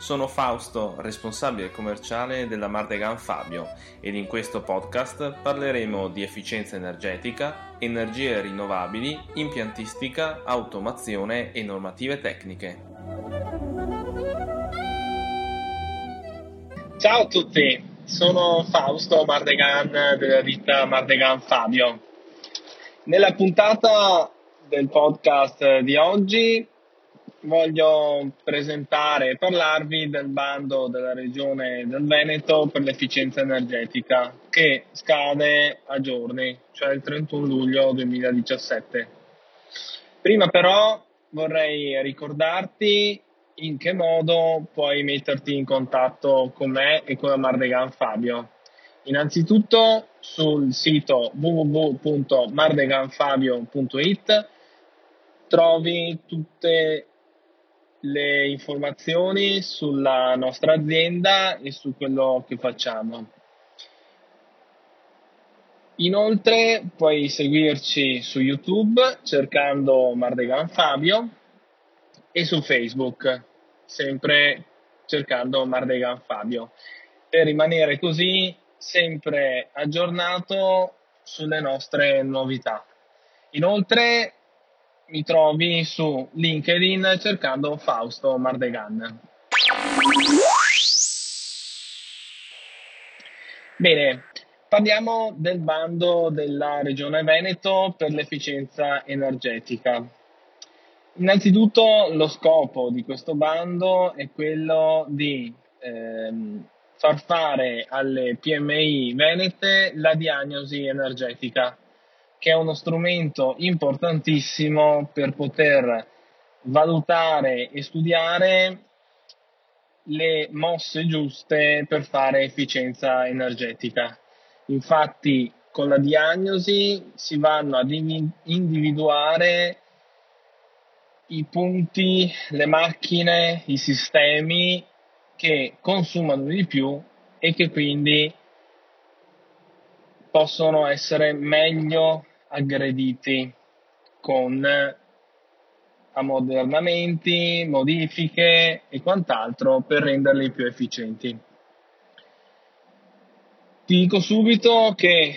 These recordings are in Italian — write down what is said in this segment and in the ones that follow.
Sono Fausto, responsabile commerciale della Mardegan Fabio ed in questo podcast parleremo di efficienza energetica, energie rinnovabili, impiantistica, automazione e normative tecniche. Ciao a tutti, sono Fausto Mardegan della ditta Mardegan Fabio. Nella puntata del podcast di oggi voglio presentare e parlarvi del bando della regione del Veneto per l'efficienza energetica che scade a giorni, cioè il 31 luglio 2017. Prima però vorrei ricordarti in che modo puoi metterti in contatto con me e con Mardegan Fabio. Innanzitutto sul sito www.mardeganfabio.it trovi tutte le informazioni sulla nostra azienda e su quello che facciamo. Inoltre puoi seguirci su YouTube cercando Mardegan Fabio e su Facebook sempre cercando Mardegan Fabio per rimanere così sempre aggiornato sulle nostre novità. Inoltre mi trovi su LinkedIn cercando Fausto Mardegan. Bene, parliamo del bando della Regione Veneto per l'efficienza energetica. Innanzitutto lo scopo di questo bando è quello di ehm, far fare alle PMI venete la diagnosi energetica, che è uno strumento importantissimo per poter valutare e studiare le mosse giuste per fare efficienza energetica. Infatti, con la diagnosi si vanno ad individuare i punti, le macchine, i sistemi che consumano di più e che quindi possono essere meglio aggrediti con ammodernamenti, modifiche e quant'altro per renderli più efficienti. Ti dico subito che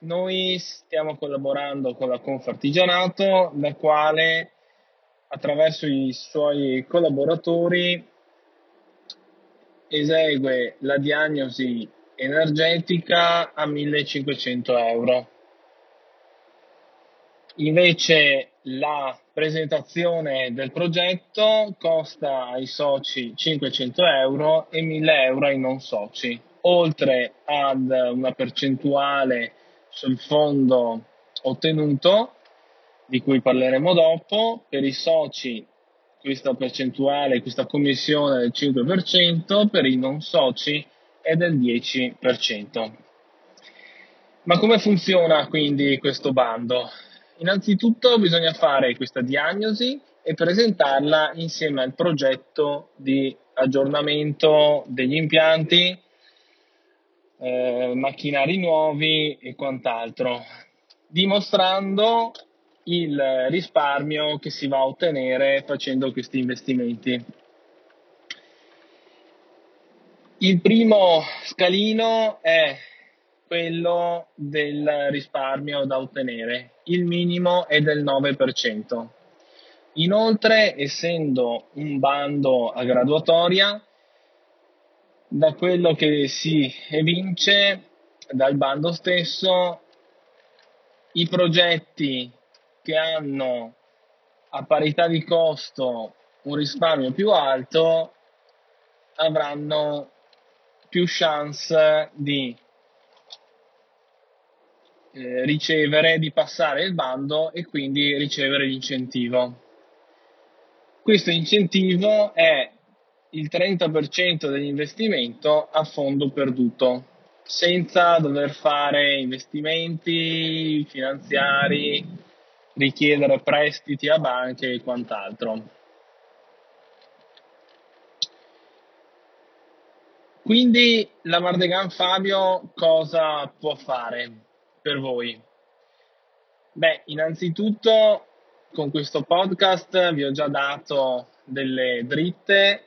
noi stiamo collaborando con la Confartigianato, la quale attraverso i suoi collaboratori esegue la diagnosi energetica a 1500 euro. Invece la presentazione del progetto costa ai soci 500 euro e 1000 euro ai non soci, oltre ad una percentuale sul fondo ottenuto, di cui parleremo dopo, per i soci questa percentuale, questa commissione del 5%, per i non soci è del 10%. Ma come funziona quindi questo bando? Innanzitutto bisogna fare questa diagnosi e presentarla insieme al progetto di aggiornamento degli impianti, eh, macchinari nuovi e quant'altro, dimostrando il risparmio che si va a ottenere facendo questi investimenti. Il primo scalino è quello del risparmio da ottenere, il minimo è del 9%. Inoltre, essendo un bando a graduatoria, da quello che si evince dal bando stesso, i progetti che hanno a parità di costo un risparmio più alto avranno più chance di eh, ricevere, di passare il bando e quindi ricevere l'incentivo. Questo incentivo è il 30% dell'investimento a fondo perduto, senza dover fare investimenti finanziari richiedere prestiti a banche e quant'altro. Quindi la Mardegan Fabio cosa può fare per voi? Beh, innanzitutto con questo podcast vi ho già dato delle dritte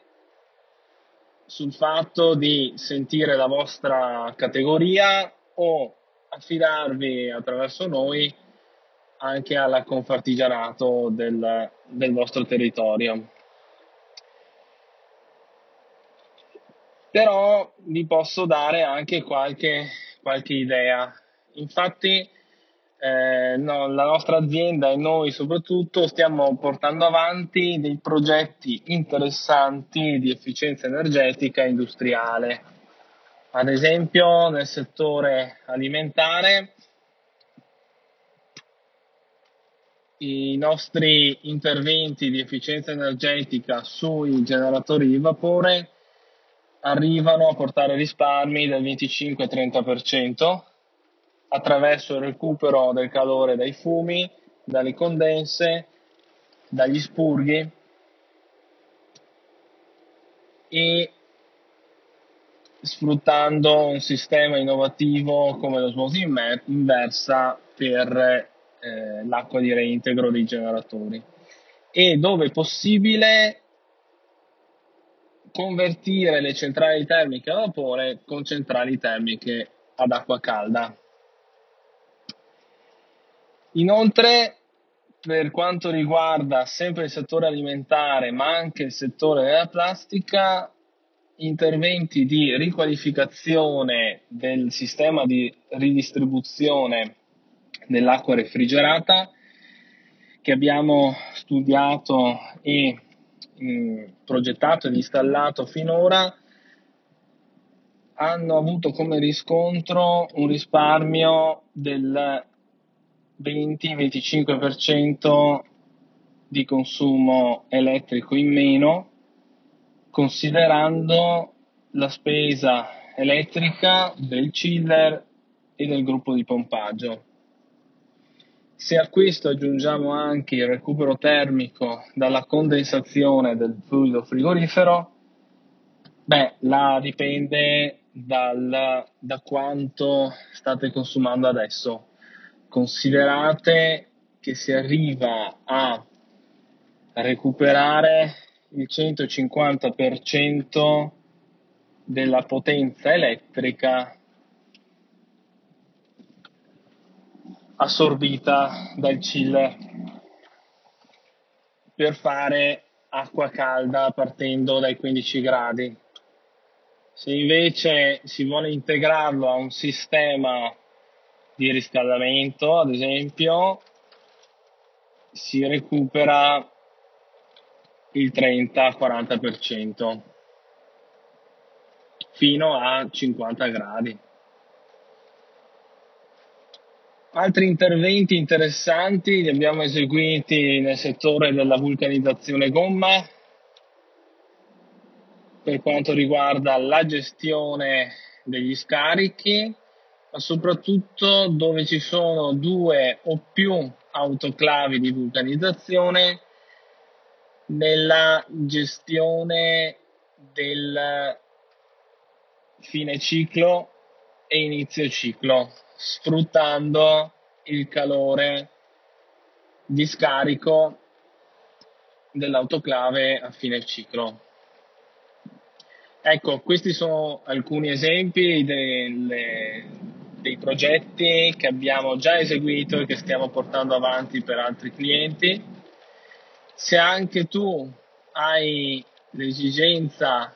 sul fatto di sentire la vostra categoria o affidarvi attraverso noi anche alla confartigianato del, del vostro territorio. Però vi posso dare anche qualche, qualche idea. Infatti, eh, no, la nostra azienda e noi soprattutto stiamo portando avanti dei progetti interessanti di efficienza energetica industriale. Ad esempio nel settore alimentare i nostri interventi di efficienza energetica sui generatori di vapore arrivano a portare risparmi del 25-30% attraverso il recupero del calore dai fumi, dalle condense, dagli spurghi e sfruttando un sistema innovativo come l'osmosi inversa per eh, l'acqua di reintegro dei generatori e dove possibile convertire le centrali termiche a vapore con centrali termiche ad acqua calda. Inoltre, per quanto riguarda sempre il settore alimentare, ma anche il settore della plastica, interventi di riqualificazione del sistema di ridistribuzione dell'acqua refrigerata che abbiamo studiato e mh, mm, progettato ed installato finora hanno avuto come riscontro un risparmio del 20-25% di consumo elettrico in meno, considerando la spesa elettrica del chiller e del gruppo di pompaggio. Se a questo aggiungiamo anche il recupero termico dalla condensazione del fluido frigorifero, beh, là dipende dal, da quanto state consumando adesso considerate che si arriva a recuperare il 150% della potenza elettrica assorbita dal chiller per fare acqua calda partendo dai 15 gradi. Se invece si vuole integrarlo a un sistema di riscaldamento, ad esempio, si recupera il 30-40% fino a 50 gradi. Altri interventi interessanti li abbiamo eseguiti nel settore della vulcanizzazione gomma per quanto riguarda la gestione degli scarichi ma soprattutto dove ci sono due o più autoclavi di vulcanizzazione nella gestione del fine ciclo e inizio ciclo, sfruttando il calore di scarico dell'autoclave a fine ciclo. Ecco, questi sono alcuni esempi delle, dei progetti che abbiamo già eseguito e che stiamo portando avanti per altri clienti. Se anche tu hai l'esigenza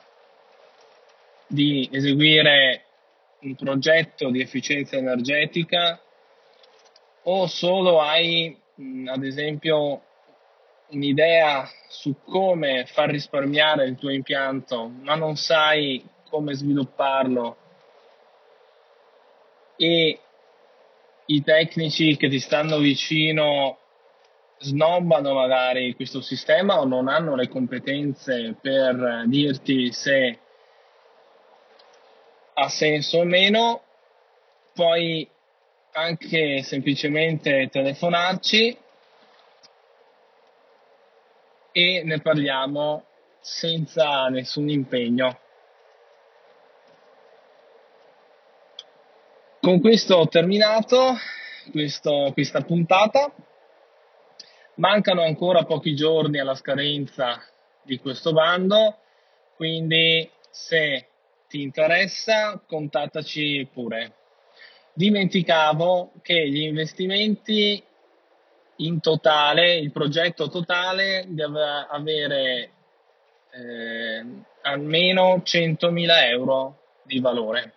di eseguire un progetto di efficienza energetica o solo hai ad esempio un'idea su come far risparmiare il tuo impianto ma non sai come svilupparlo e i tecnici che ti stanno vicino snobbano magari questo sistema o non hanno le competenze per dirti se ha senso o meno, puoi anche semplicemente telefonarci e ne parliamo senza nessun impegno. Con questo ho terminato questo, questa puntata. Mancano ancora pochi giorni alla scadenza di questo bando, quindi se ti interessa contattaci pure. Dimenticavo che gli investimenti in totale, il progetto totale deve avere eh, almeno 100.000 euro di valore.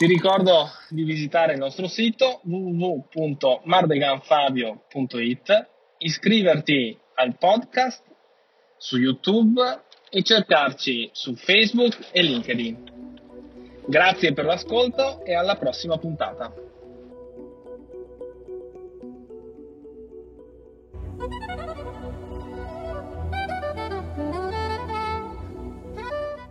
Ti ricordo di visitare il nostro sito www.mardeganfabio.it, iscriverti al podcast su YouTube e cercarci su Facebook e LinkedIn. Grazie per l'ascolto e alla prossima puntata.